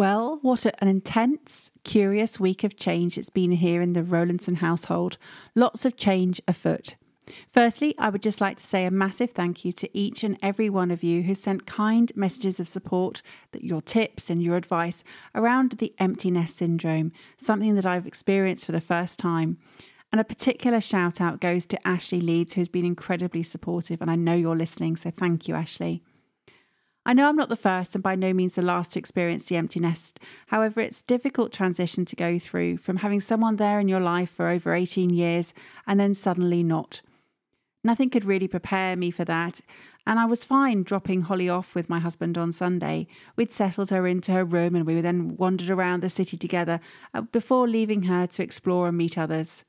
Well, what an intense, curious week of change it's been here in the Rowlandson household. Lots of change afoot. Firstly, I would just like to say a massive thank you to each and every one of you who sent kind messages of support, that your tips and your advice around the empty nest syndrome, something that I've experienced for the first time. And a particular shout out goes to Ashley Leeds, who's been incredibly supportive, and I know you're listening, so thank you, Ashley. I know I'm not the first and by no means the last to experience the empty nest. However, it's a difficult transition to go through from having someone there in your life for over 18 years and then suddenly not. Nothing could really prepare me for that, and I was fine dropping Holly off with my husband on Sunday. We'd settled her into her room and we then wandered around the city together uh, before leaving her to explore and meet others.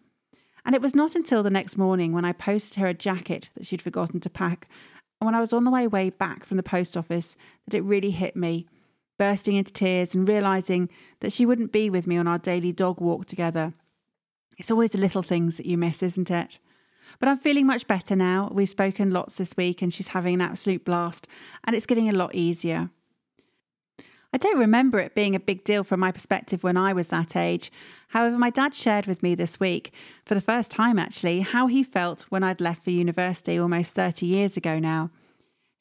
And it was not until the next morning when I posted her a jacket that she'd forgotten to pack and when I was on the way way back from the post office, that it really hit me, bursting into tears and realizing that she wouldn't be with me on our daily dog walk together. It's always the little things that you miss, isn't it? But I'm feeling much better now. We've spoken lots this week and she's having an absolute blast, and it's getting a lot easier. I don't remember it being a big deal from my perspective when I was that age. However, my dad shared with me this week, for the first time actually, how he felt when I'd left for university almost 30 years ago now.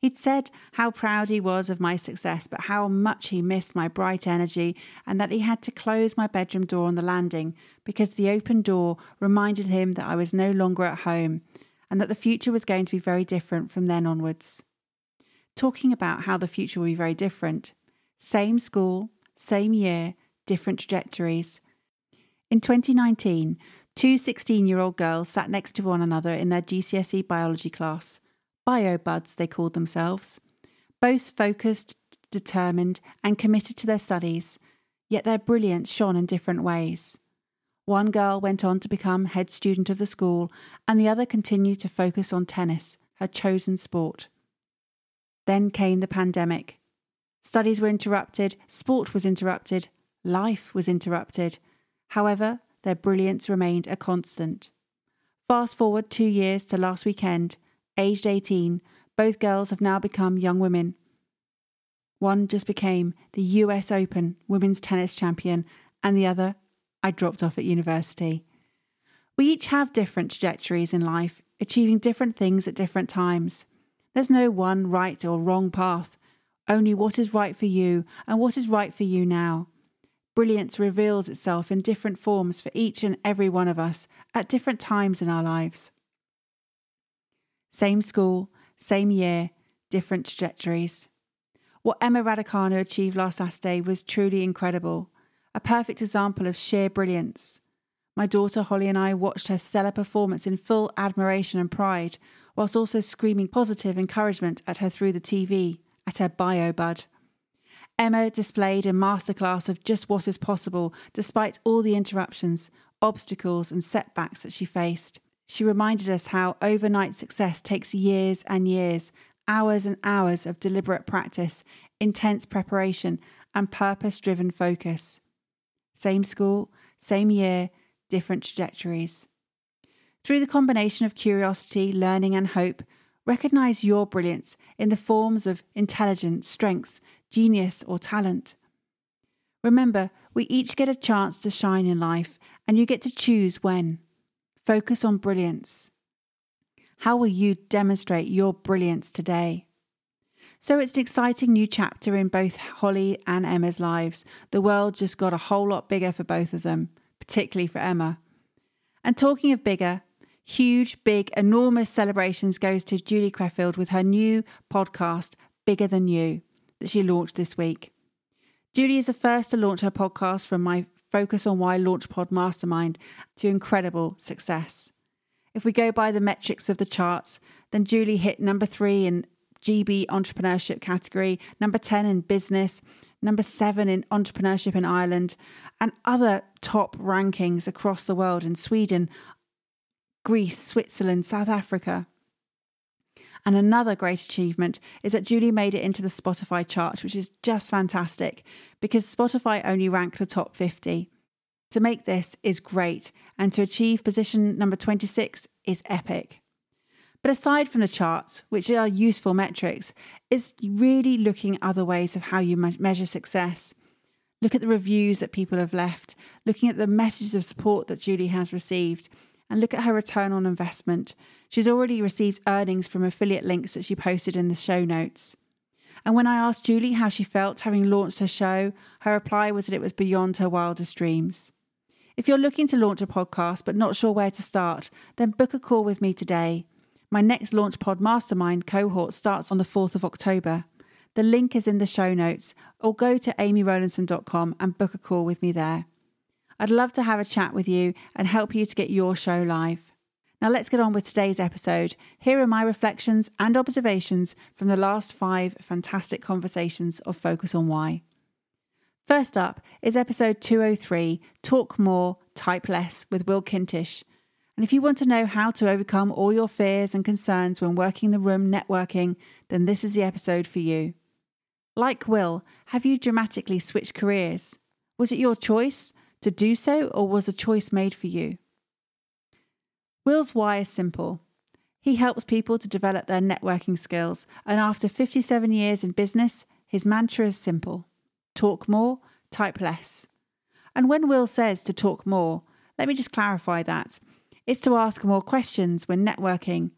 He'd said how proud he was of my success, but how much he missed my bright energy, and that he had to close my bedroom door on the landing because the open door reminded him that I was no longer at home and that the future was going to be very different from then onwards. Talking about how the future will be very different, same school, same year, different trajectories. In 2019, two 16 year old girls sat next to one another in their GCSE biology class. Bio buds, they called themselves. Both focused, determined, and committed to their studies, yet their brilliance shone in different ways. One girl went on to become head student of the school, and the other continued to focus on tennis, her chosen sport. Then came the pandemic. Studies were interrupted, sport was interrupted, life was interrupted. However, their brilliance remained a constant. Fast forward two years to last weekend, aged 18, both girls have now become young women. One just became the US Open women's tennis champion, and the other, I dropped off at university. We each have different trajectories in life, achieving different things at different times. There's no one right or wrong path only what is right for you and what is right for you now. Brilliance reveals itself in different forms for each and every one of us at different times in our lives. Same school, same year, different trajectories. What Emma Raducanu achieved last Saturday was truly incredible, a perfect example of sheer brilliance. My daughter Holly and I watched her stellar performance in full admiration and pride, whilst also screaming positive encouragement at her through the TV at her bio bud. Emma displayed a masterclass of just what is possible despite all the interruptions, obstacles, and setbacks that she faced. She reminded us how overnight success takes years and years, hours and hours of deliberate practice, intense preparation, and purpose driven focus. Same school, same year, different trajectories. Through the combination of curiosity, learning, and hope, Recognize your brilliance in the forms of intelligence, strength, genius, or talent. Remember, we each get a chance to shine in life, and you get to choose when. Focus on brilliance. How will you demonstrate your brilliance today? So it's an exciting new chapter in both Holly and Emma's lives. The world just got a whole lot bigger for both of them, particularly for Emma. And talking of bigger, huge, big, enormous celebrations goes to Julie Creffield with her new podcast, Bigger Than You, that she launched this week. Julie is the first to launch her podcast from my Focus on Why Launch Pod Mastermind to incredible success. If we go by the metrics of the charts, then Julie hit number three in GB entrepreneurship category, number 10 in business, number seven in entrepreneurship in Ireland, and other top rankings across the world in Sweden, Greece, Switzerland, South Africa. And another great achievement is that Julie made it into the Spotify chart, which is just fantastic because Spotify only rank the top 50. To make this is great, and to achieve position number 26 is epic. But aside from the charts, which are useful metrics, it's really looking other ways of how you measure success. Look at the reviews that people have left, looking at the messages of support that Julie has received, and look at her return on investment. She's already received earnings from affiliate links that she posted in the show notes. And when I asked Julie how she felt having launched her show, her reply was that it was beyond her wildest dreams. If you're looking to launch a podcast but not sure where to start, then book a call with me today. My next LaunchPod Mastermind cohort starts on the 4th of October. The link is in the show notes, or go to amyrowlandson.com and book a call with me there. I'd love to have a chat with you and help you to get your show live. Now, let's get on with today's episode. Here are my reflections and observations from the last five fantastic conversations of Focus on Why. First up is episode 203 Talk More, Type Less with Will Kintish. And if you want to know how to overcome all your fears and concerns when working the room networking, then this is the episode for you. Like Will, have you dramatically switched careers? Was it your choice to do so, or was a choice made for you? Will's why is simple. He helps people to develop their networking skills, and after 57 years in business, his mantra is simple talk more, type less. And when Will says to talk more, let me just clarify that. It's to ask more questions when networking.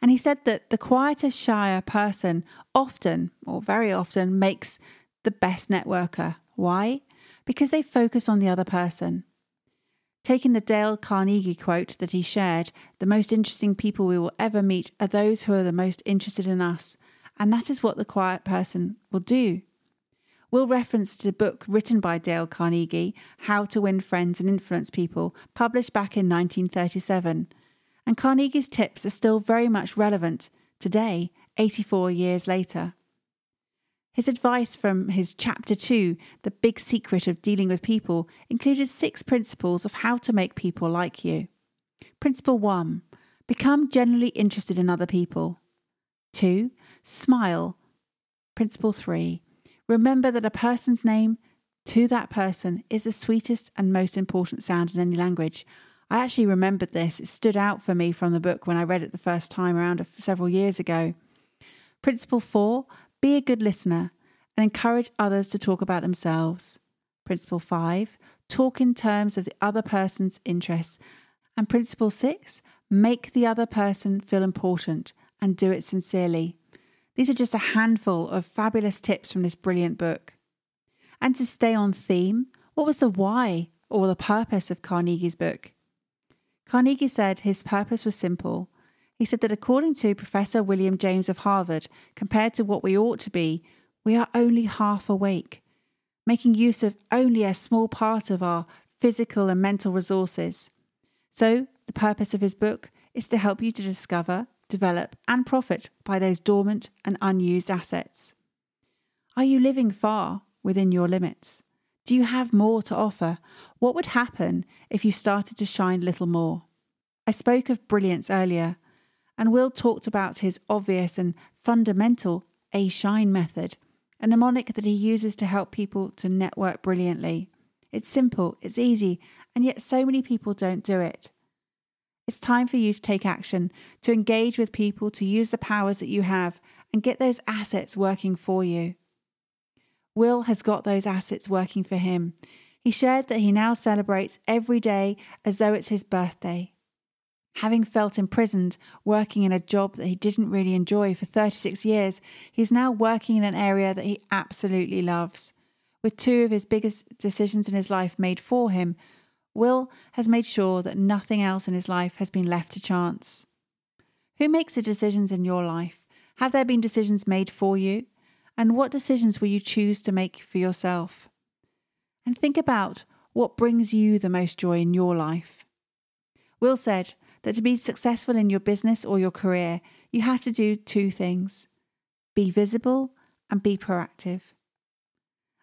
And he said that the quieter, shyer person often, or very often, makes the best networker. Why? Because they focus on the other person. Taking the Dale Carnegie quote that he shared, the most interesting people we will ever meet are those who are the most interested in us. And that is what the quiet person will do We'll reference to the book written by Dale Carnegie, How to Win Friends and Influence People, published back in 1937. And Carnegie's tips are still very much relevant today, 84 years later. His advice from his chapter 2, The Big Secret of Dealing with People, included six principles of how to make people like you. Principle 1 Become generally interested in other people. 2. Smile. Principle 3 Remember that a person's name to that person is the sweetest and most important sound in any language. I actually remembered this. It stood out for me from the book when I read it the first time around several years ago. Principle four be a good listener and encourage others to talk about themselves. Principle five talk in terms of the other person's interests. And principle six make the other person feel important and do it sincerely. These are just a handful of fabulous tips from this brilliant book. And to stay on theme, what was the why or the purpose of Carnegie's book? Carnegie said his purpose was simple. He said that according to Professor William James of Harvard, compared to what we ought to be, we are only half awake, making use of only a small part of our physical and mental resources. So, the purpose of his book is to help you to discover develop, and profit by those dormant and unused assets? Are you living far within your limits? Do you have more to offer? What would happen if you started to shine a little more? I spoke of brilliance earlier, and Will talked about his obvious and fundamental A Shine method, a mnemonic that he uses to help people to network brilliantly. It's simple, it's easy, and yet so many people don't do it. It's time for you to take action, to engage with people, to use the powers that you have, and get those assets working for you. Will has got those assets working for him. He shared that he now celebrates every day as though it's his birthday. Having felt imprisoned, working in a job that he didn't really enjoy for 36 years, he's now working in an area that he absolutely loves. With two of his biggest decisions in his life made for him, Will has made sure that nothing else in his life has been left to chance. Who makes the decisions in your life? Have there been decisions made for you? And what decisions will you choose to make for yourself? And think about what brings you the most joy in your life. Will said that to be successful in your business or your career, you have to do two things be visible and be proactive.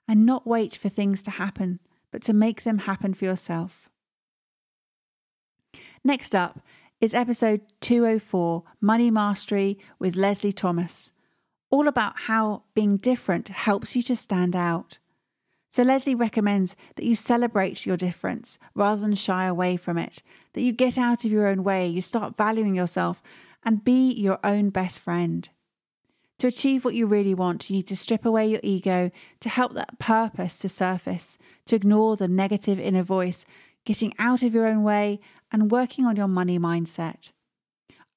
And not wait for things to happen, but to make them happen for yourself. Next up is episode 204 Money Mastery with Leslie Thomas, all about how being different helps you to stand out. So, Leslie recommends that you celebrate your difference rather than shy away from it, that you get out of your own way, you start valuing yourself, and be your own best friend. To achieve what you really want, you need to strip away your ego to help that purpose to surface, to ignore the negative inner voice, getting out of your own way, and working on your money mindset.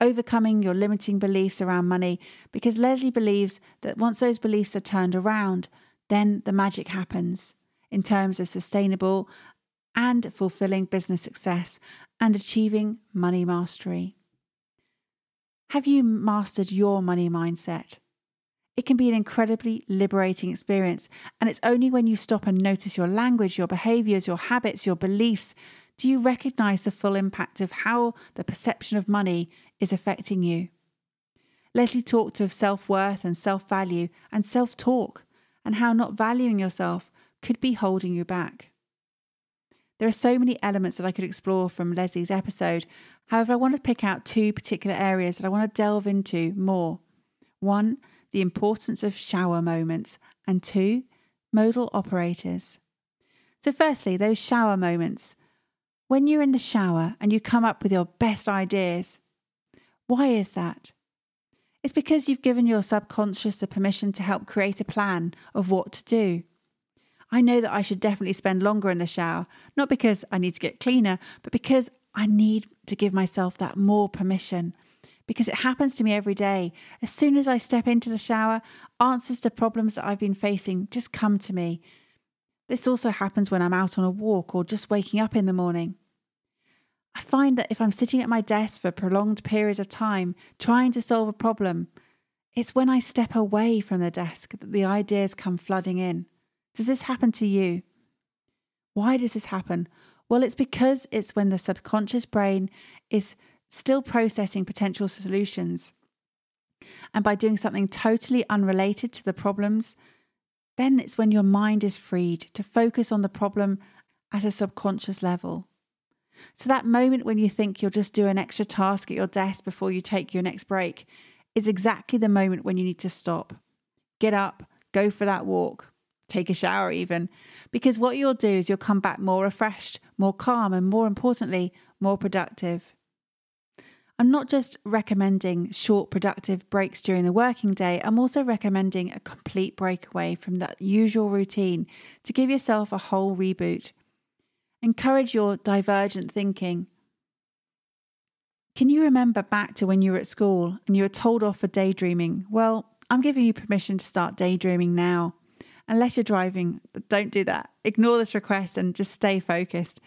Overcoming your limiting beliefs around money, because Leslie believes that once those beliefs are turned around, then the magic happens in terms of sustainable and fulfilling business success and achieving money mastery. Have you mastered your money mindset? It can be an incredibly liberating experience, and it's only when you stop and notice your language, your behaviors, your habits, your beliefs, do you recognize the full impact of how the perception of money is affecting you. Leslie talked of self worth and self value and self talk and how not valuing yourself could be holding you back. There are so many elements that I could explore from Leslie's episode. However, I want to pick out two particular areas that I want to delve into more. One, the importance of shower moments, and two, modal operators. So, firstly, those shower moments. When you're in the shower and you come up with your best ideas, why is that? It's because you've given your subconscious the permission to help create a plan of what to do. I know that I should definitely spend longer in the shower, not because I need to get cleaner, but because I need to give myself that more permission. Because it happens to me every day. As soon as I step into the shower, answers to problems that I've been facing just come to me. This also happens when I'm out on a walk or just waking up in the morning. I find that if I'm sitting at my desk for prolonged periods of time trying to solve a problem, it's when I step away from the desk that the ideas come flooding in. Does this happen to you? Why does this happen? Well, it's because it's when the subconscious brain is still processing potential solutions. And by doing something totally unrelated to the problems, then it's when your mind is freed to focus on the problem at a subconscious level. So, that moment when you think you'll just do an extra task at your desk before you take your next break is exactly the moment when you need to stop. Get up, go for that walk, take a shower, even. Because what you'll do is you'll come back more refreshed, more calm, and more importantly, more productive. I'm not just recommending short, productive breaks during the working day, I'm also recommending a complete breakaway from that usual routine to give yourself a whole reboot. Encourage your divergent thinking. Can you remember back to when you were at school and you were told off for daydreaming? Well, I'm giving you permission to start daydreaming now. Unless you're driving, don't do that. Ignore this request and just stay focused.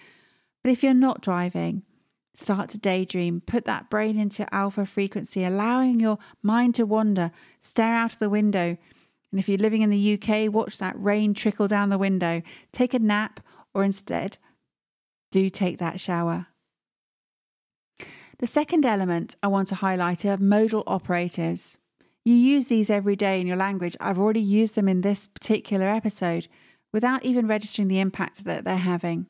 But if you're not driving, start to daydream. Put that brain into alpha frequency, allowing your mind to wander. Stare out of the window. And if you're living in the UK, watch that rain trickle down the window. Take a nap, or instead, do take that shower. The second element I want to highlight are modal operators. You use these every day in your language. I've already used them in this particular episode without even registering the impact that they're having.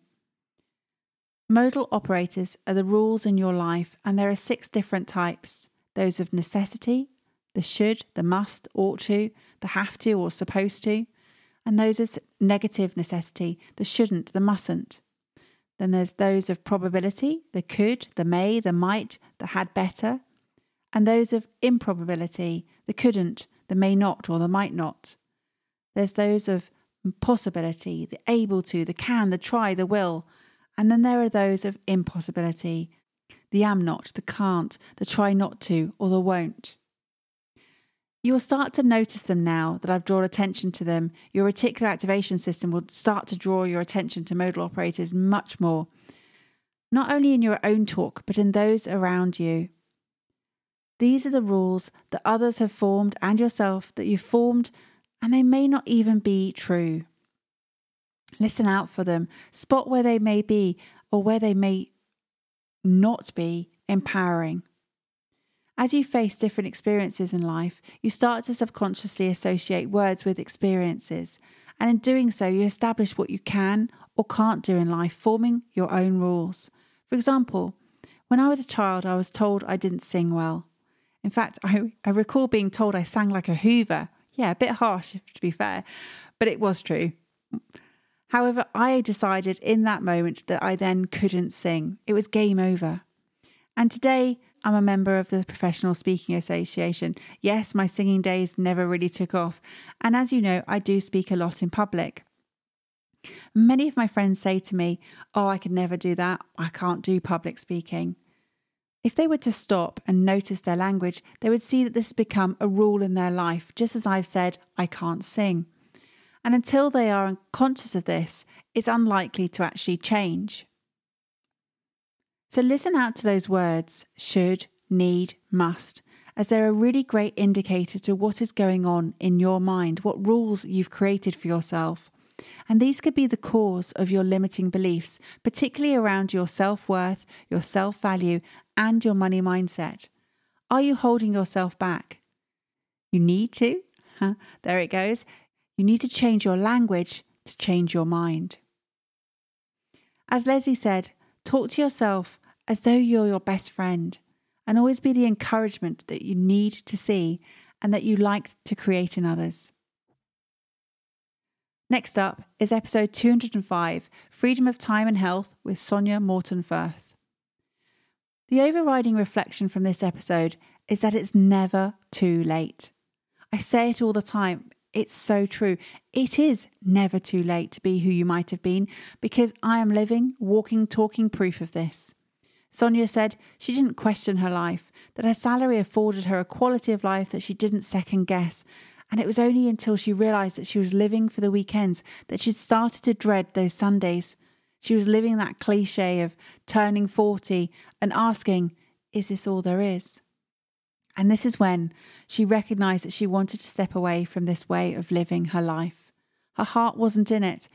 Modal operators are the rules in your life, and there are six different types those of necessity, the should, the must, ought to, the have to, or supposed to, and those of negative necessity, the shouldn't, the mustn't. Then there's those of probability, the could, the may, the might, the had better, and those of improbability, the couldn't, the may not, or the might not. There's those of possibility, the able to, the can, the try, the will, and then there are those of impossibility, the am not, the can't, the try not to, or the won't. You will start to notice them now that I've drawn attention to them. Your reticular activation system will start to draw your attention to modal operators much more, not only in your own talk, but in those around you. These are the rules that others have formed and yourself that you've formed, and they may not even be true. Listen out for them, spot where they may be or where they may not be empowering. As you face different experiences in life, you start to subconsciously associate words with experiences, and in doing so, you establish what you can or can't do in life, forming your own rules. For example, when I was a child, I was told I didn't sing well. In fact, I, I recall being told I sang like a Hoover. Yeah, a bit harsh, to be fair, but it was true. However, I decided in that moment that I then couldn't sing. It was game over. And today, I'm a member of the Professional Speaking Association. Yes, my singing days never really took off. And as you know, I do speak a lot in public. Many of my friends say to me, Oh, I could never do that. I can't do public speaking. If they were to stop and notice their language, they would see that this has become a rule in their life, just as I've said, I can't sing. And until they are conscious of this, it's unlikely to actually change. So listen out to those words should, need, must, as they're a really great indicator to what is going on in your mind, what rules you've created for yourself. And these could be the cause of your limiting beliefs, particularly around your self worth, your self value, and your money mindset. Are you holding yourself back? You need to. There it goes. You need to change your language to change your mind. As Leslie said, talk to yourself as though you're your best friend and always be the encouragement that you need to see and that you like to create in others. Next up is episode 205 Freedom of Time and Health with Sonia Morton Firth. The overriding reflection from this episode is that it's never too late. I say it all the time. It's so true. It is never too late to be who you might have been because I am living, walking, talking proof of this. Sonia said she didn't question her life, that her salary afforded her a quality of life that she didn't second guess. And it was only until she realised that she was living for the weekends that she'd started to dread those Sundays. She was living that cliche of turning 40 and asking, Is this all there is? And this is when she recognised that she wanted to step away from this way of living her life. Her heart wasn't in it,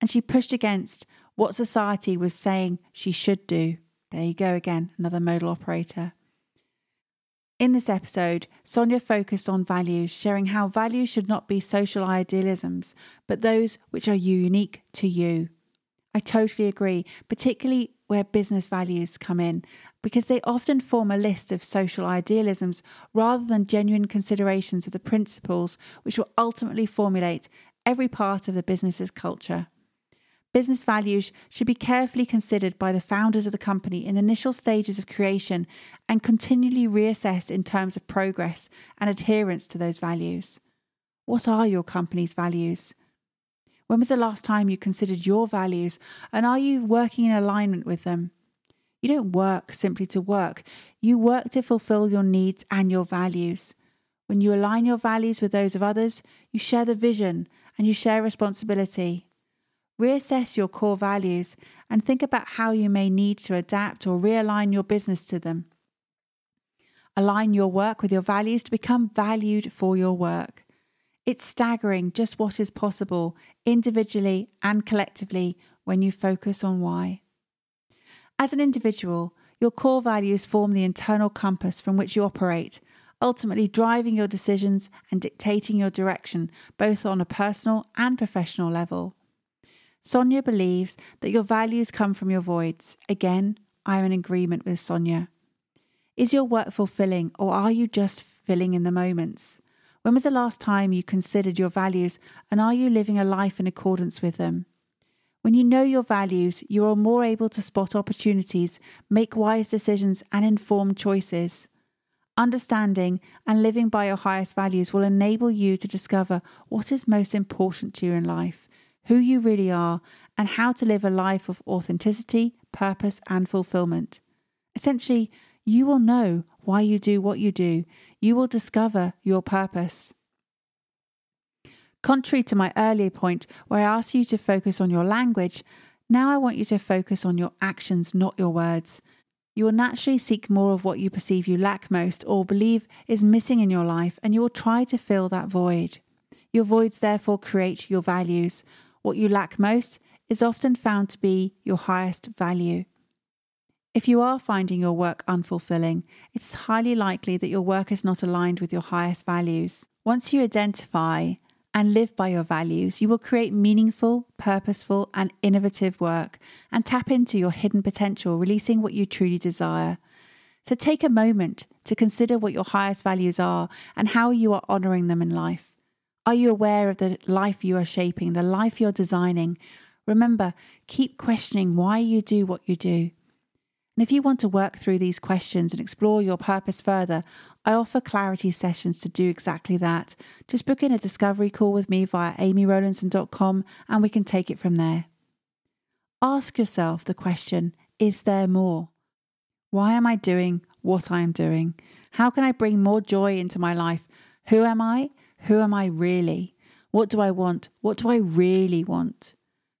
and she pushed against what society was saying she should do. There you go again, another modal operator. In this episode, Sonia focused on values, sharing how values should not be social idealisms, but those which are unique to you. I totally agree, particularly where business values come in, because they often form a list of social idealisms rather than genuine considerations of the principles which will ultimately formulate every part of the business's culture. Business values should be carefully considered by the founders of the company in the initial stages of creation and continually reassessed in terms of progress and adherence to those values. What are your company's values? When was the last time you considered your values and are you working in alignment with them? You don't work simply to work, you work to fulfill your needs and your values. When you align your values with those of others, you share the vision and you share responsibility. Reassess your core values and think about how you may need to adapt or realign your business to them. Align your work with your values to become valued for your work. It's staggering just what is possible individually and collectively when you focus on why. As an individual, your core values form the internal compass from which you operate, ultimately driving your decisions and dictating your direction both on a personal and professional level. Sonia believes that your values come from your voids. Again, I am in agreement with Sonia. Is your work fulfilling or are you just filling in the moments? When was the last time you considered your values and are you living a life in accordance with them? When you know your values, you are more able to spot opportunities, make wise decisions, and informed choices. Understanding and living by your highest values will enable you to discover what is most important to you in life who you really are, and how to live a life of authenticity, purpose, and fulfillment. Essentially, you will know why you do what you do. You will discover your purpose. Contrary to my earlier point, where I asked you to focus on your language, now I want you to focus on your actions, not your words. You will naturally seek more of what you perceive you lack most or believe is missing in your life, and you will try to fill that void. Your voids therefore create your values. What you lack most is often found to be your highest value. If you are finding your work unfulfilling, it's highly likely that your work is not aligned with your highest values. Once you identify and live by your values, you will create meaningful, purposeful, and innovative work and tap into your hidden potential, releasing what you truly desire. So take a moment to consider what your highest values are and how you are honoring them in life. Are you aware of the life you are shaping, the life you're designing? Remember, keep questioning why you do what you do. And if you want to work through these questions and explore your purpose further, I offer clarity sessions to do exactly that. Just book in a discovery call with me via amyrowlandson.com and we can take it from there. Ask yourself the question Is there more? Why am I doing what I am doing? How can I bring more joy into my life? Who am I? Who am I really? What do I want? What do I really want?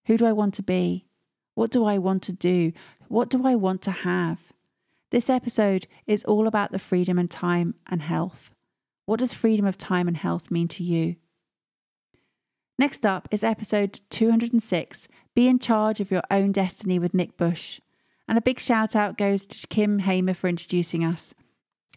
Who do I want to be? What do I want to do? What do I want to have? This episode is all about the freedom and time and health. What does freedom of time and health mean to you? Next up is episode 206 Be in Charge of Your Own Destiny with Nick Bush. And a big shout out goes to Kim Hamer for introducing us.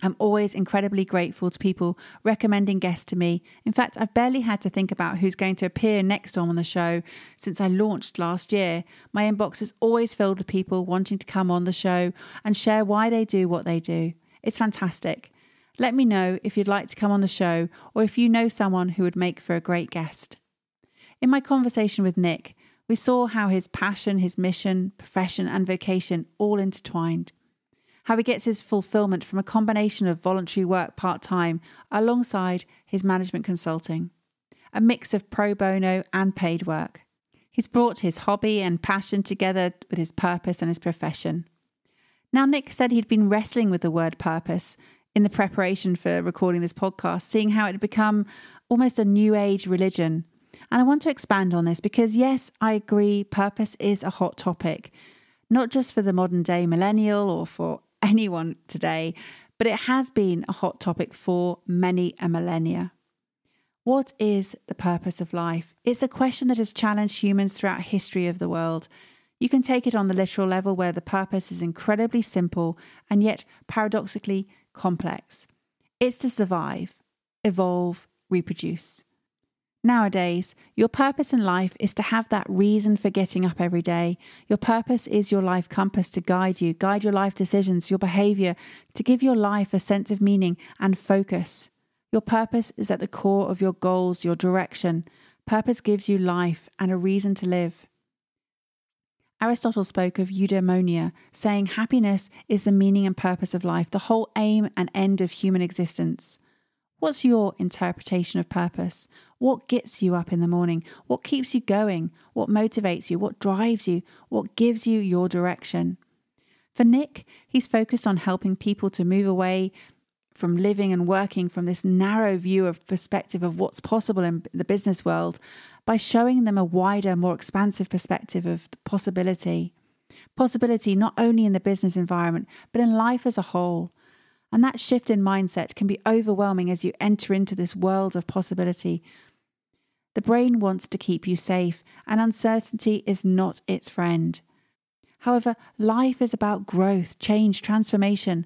I'm always incredibly grateful to people recommending guests to me. In fact, I've barely had to think about who's going to appear next on the show since I launched last year. My inbox is always filled with people wanting to come on the show and share why they do what they do. It's fantastic. Let me know if you'd like to come on the show or if you know someone who would make for a great guest. In my conversation with Nick, we saw how his passion, his mission, profession, and vocation all intertwined how he gets his fulfillment from a combination of voluntary work part time alongside his management consulting, a mix of pro bono and paid work. He's brought his hobby and passion together with his purpose and his profession. Now, Nick said he'd been wrestling with the word purpose in the preparation for recording this podcast, seeing how it had become almost a new age religion. And I want to expand on this because, yes, I agree, purpose is a hot topic, not just for the modern day millennial or for anyone today, but it has been a hot topic for many a millennia. What is the purpose of life? It's a question that has challenged humans throughout history of the world. You can take it on the literal level where the purpose is incredibly simple and yet paradoxically complex. It's to survive, evolve, reproduce. Nowadays, your purpose in life is to have that reason for getting up every day. Your purpose is your life compass to guide you, guide your life decisions, your behavior, to give your life a sense of meaning and focus. Your purpose is at the core of your goals, your direction. Purpose gives you life and a reason to live. Aristotle spoke of eudaimonia, saying happiness is the meaning and purpose of life, the whole aim and end of human existence. What's your interpretation of purpose? What gets you up in the morning? What keeps you going? What motivates you? What drives you? What gives you your direction? For Nick, he's focused on helping people to move away from living and working from this narrow view of perspective of what's possible in the business world by showing them a wider, more expansive perspective of possibility. Possibility not only in the business environment, but in life as a whole. And that shift in mindset can be overwhelming as you enter into this world of possibility. The brain wants to keep you safe, and uncertainty is not its friend. However, life is about growth, change, transformation.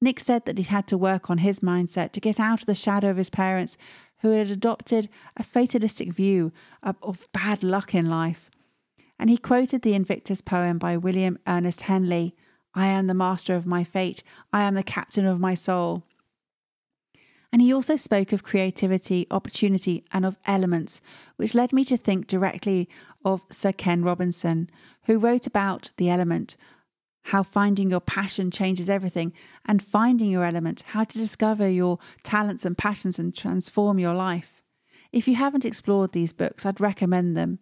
Nick said that he'd had to work on his mindset to get out of the shadow of his parents, who had adopted a fatalistic view of, of bad luck in life. And he quoted the Invictus poem by William Ernest Henley I am the master of my fate. I am the captain of my soul. And he also spoke of creativity, opportunity, and of elements, which led me to think directly of Sir Ken Robinson, who wrote about the element, how finding your passion changes everything, and finding your element, how to discover your talents and passions and transform your life. If you haven't explored these books, I'd recommend them.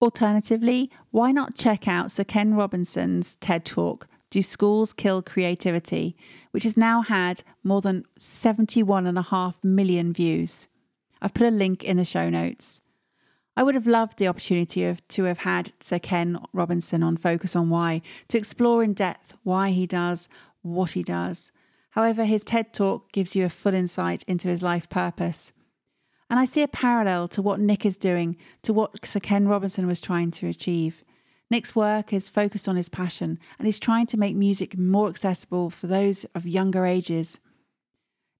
Alternatively, why not check out Sir Ken Robinson's TED Talk, do Schools Kill Creativity, which has now had more than 71.5 million views. I've put a link in the show notes. I would have loved the opportunity of, to have had Sir Ken Robinson on Focus on Why to explore in depth why he does what he does. However, his TED Talk gives you a full insight into his life purpose. And I see a parallel to what Nick is doing, to what Sir Ken Robinson was trying to achieve. Nick's work is focused on his passion and he's trying to make music more accessible for those of younger ages.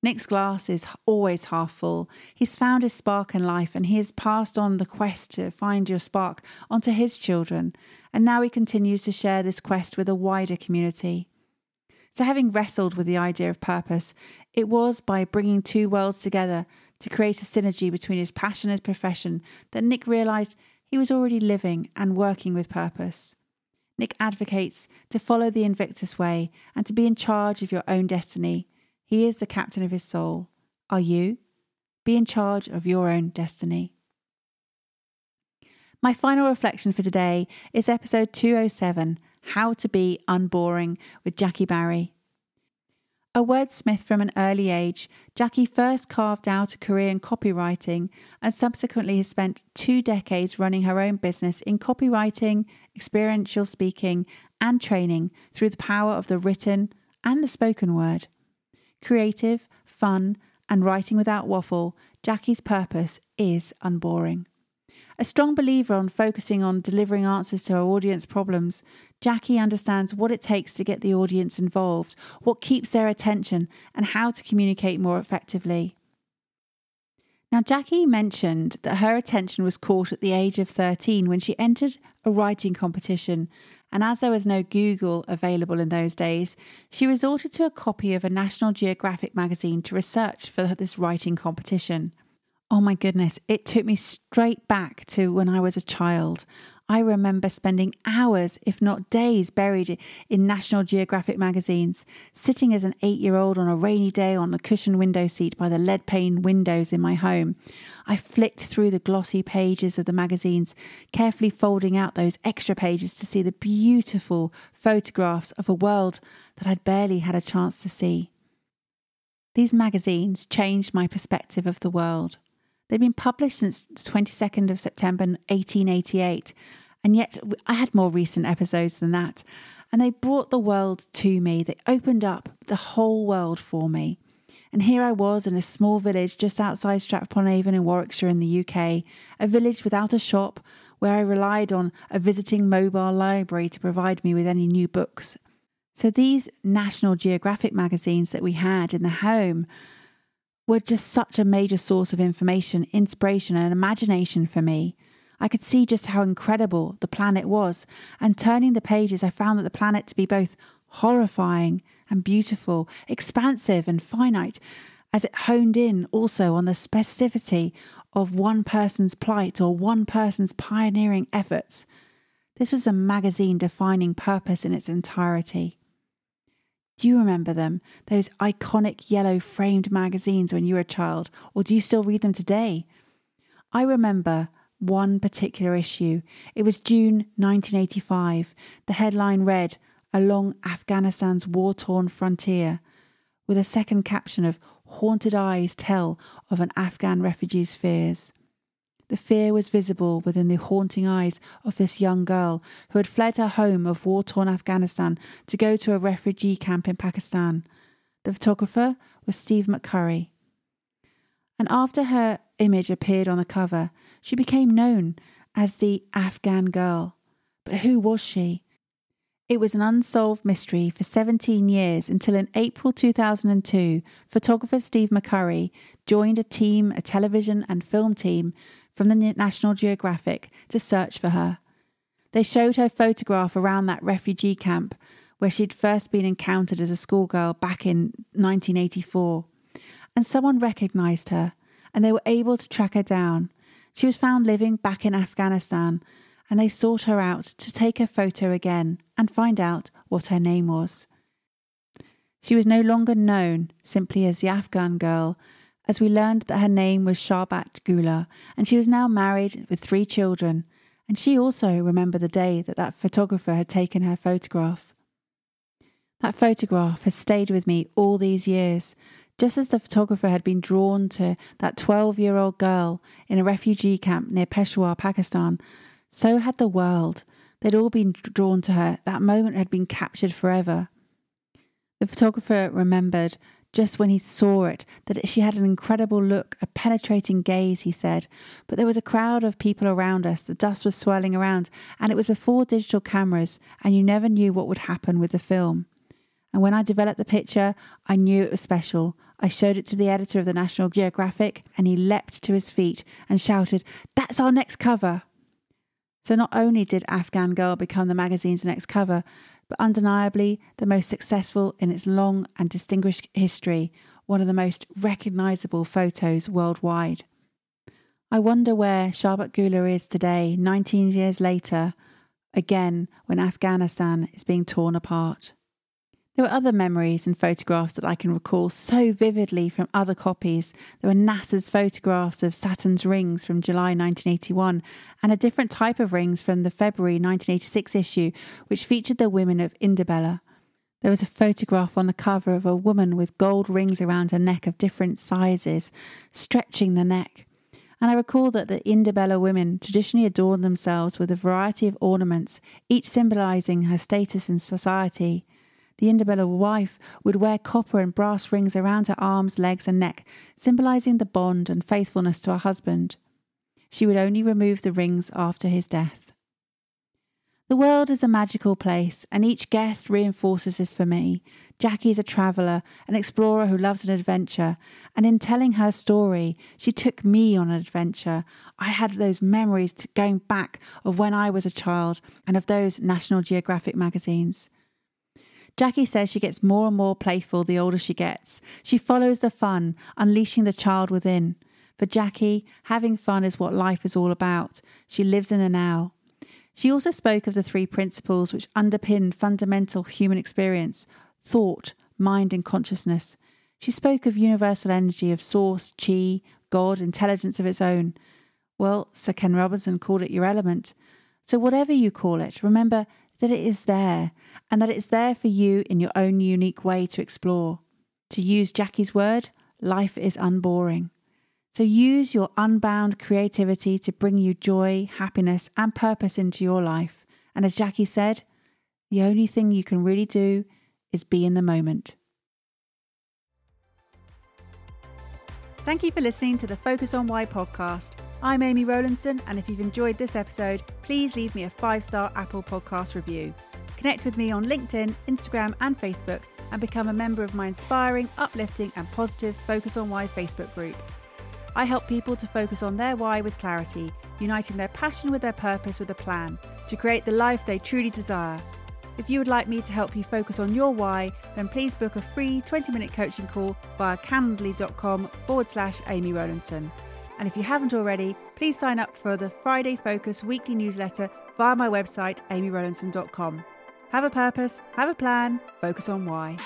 Nick's glass is always half full. He's found his spark in life and he has passed on the quest to find your spark onto his children. And now he continues to share this quest with a wider community. So, having wrestled with the idea of purpose, it was by bringing two worlds together to create a synergy between his passion and his profession that Nick realised he was already living and working with purpose. Nick advocates to follow the Invictus way and to be in charge of your own destiny. He is the captain of his soul. Are you? Be in charge of your own destiny. My final reflection for today is episode 207 How to Be Unboring with Jackie Barrie. A wordsmith from an early age, Jackie first carved out a career in copywriting and subsequently has spent two decades running her own business in copywriting, experiential speaking, and training through the power of the written and the spoken word. Creative, fun, and writing without waffle, Jackie's purpose is unboring. A strong believer on focusing on delivering answers to our audience problems, Jackie understands what it takes to get the audience involved, what keeps their attention, and how to communicate more effectively. Now, Jackie mentioned that her attention was caught at the age of 13 when she entered a writing competition. And as there was no Google available in those days, she resorted to a copy of a National Geographic magazine to research for this writing competition. Oh my goodness, it took me straight back to when I was a child. I remember spending hours, if not days, buried in National Geographic magazines, sitting as an eight year old on a rainy day on the cushioned window seat by the lead pane windows in my home. I flicked through the glossy pages of the magazines, carefully folding out those extra pages to see the beautiful photographs of a world that I'd barely had a chance to see. These magazines changed my perspective of the world. They'd been published since the 22nd of September 1888, and yet I had more recent episodes than that. And they brought the world to me. They opened up the whole world for me. And here I was in a small village just outside Stratford-upon-Avon in Warwickshire in the UK, a village without a shop where I relied on a visiting mobile library to provide me with any new books. So these National Geographic magazines that we had in the home were just such a major source of information, inspiration, and imagination for me. I could see just how incredible the planet was, and turning the pages, I found that the planet to be both horrifying and beautiful, expansive and finite, as it honed in also on the specificity of one person's plight or one person's pioneering efforts. This was a magazine defining purpose in its entirety. Do you remember them? Those iconic yellow framed magazines when you were a child, or do you still read them today? I remember one particular issue. It was June 1985. The headline read, Along Afghanistan's war torn frontier, with a second caption of Haunted Eyes Tell of an Afghan refugee's Fears. The fear was visible within the haunting eyes of this young girl who had fled her home of war torn Afghanistan to go to a refugee camp in Pakistan. The photographer was Steve McCurry. And after her image appeared on the cover, she became known as the Afghan girl. But who was she? It was an unsolved mystery for 17 years until in April 2002, photographer Steve McCurry joined a team, a television and film team from the National Geographic to search for her. They showed her photograph around that refugee camp where she'd first been encountered as a schoolgirl back in 1984. And someone recognized her and they were able to track her down. She was found living back in Afghanistan and they sought her out to take her photo again and find out what her name was. She was no longer known simply as the Afghan girl, as we learned that her name was Sharbat Gula, and she was now married with three children, and she also remembered the day that that photographer had taken her photograph. That photograph has stayed with me all these years, just as the photographer had been drawn to that 12 year old girl in a refugee camp near Peshawar, Pakistan, so had the world. They'd all been drawn to her. That moment had been captured forever. The photographer remembered just when he saw it, that she had an incredible look, a penetrating gaze, he said. But there was a crowd of people around us, the dust was swirling around, and it was before digital cameras, and you never knew what would happen with the film. And when I developed the picture, I knew it was special. I showed it to the editor of the National Geographic, and he leapt to his feet and shouted, That's our next cover! So not only did Afghan Girl become the magazine's next cover, but undeniably the most successful in its long and distinguished history, one of the most recognisable photos worldwide. I wonder where Sharbat Gula is today, 19 years later, again when Afghanistan is being torn apart. There were other memories and photographs that I can recall so vividly from other copies. There were NASA's photographs of Saturn's rings from July 1981 and a different type of rings from the February 1986 issue, which featured the women of Ndebele. There was a photograph on the cover of a woman with gold rings around her neck of different sizes, stretching the neck. And I recall that the Ndebele women traditionally adorned themselves with a variety of ornaments, each symbolizing her status in society. The Ndebele wife would wear copper and brass rings around her arms, legs, and neck, symbolizing the bond and faithfulness to her husband. She would only remove the rings after his death. The world is a magical place, and each guest reinforces this for me. Jackie is a traveller, an explorer who loves an adventure, and in telling her story, she took me on an adventure. I had those memories going back of when I was a child and of those National Geographic magazines. Jackie says she gets more and more playful the older she gets. She follows the fun, unleashing the child within. For Jackie, having fun is what life is all about. She lives in the now. She also spoke of the three principles which underpin fundamental human experience thought, mind, and consciousness. She spoke of universal energy, of source, chi, God, intelligence of its own. Well, Sir Ken Robinson called it your element. So, whatever you call it, remember that it is there and that it's there for you in your own unique way to explore. To use Jackie's word, life is unboring. So use your unbound creativity to bring you joy, happiness, and purpose into your life. And as Jackie said, the only thing you can really do is be in the moment. Thank you for listening to the Focus on Why podcast. I'm Amy Rowlandson, and if you've enjoyed this episode, please leave me a five star Apple Podcast review. Connect with me on LinkedIn, Instagram, and Facebook, and become a member of my inspiring, uplifting, and positive Focus on Why Facebook group. I help people to focus on their why with clarity, uniting their passion with their purpose with a plan to create the life they truly desire. If you would like me to help you focus on your why, then please book a free 20 minute coaching call via calendly.com forward slash Amy Rowlandson. And if you haven't already, please sign up for the Friday Focus weekly newsletter via my website, amyrowlandson.com. Have a purpose, have a plan, focus on why.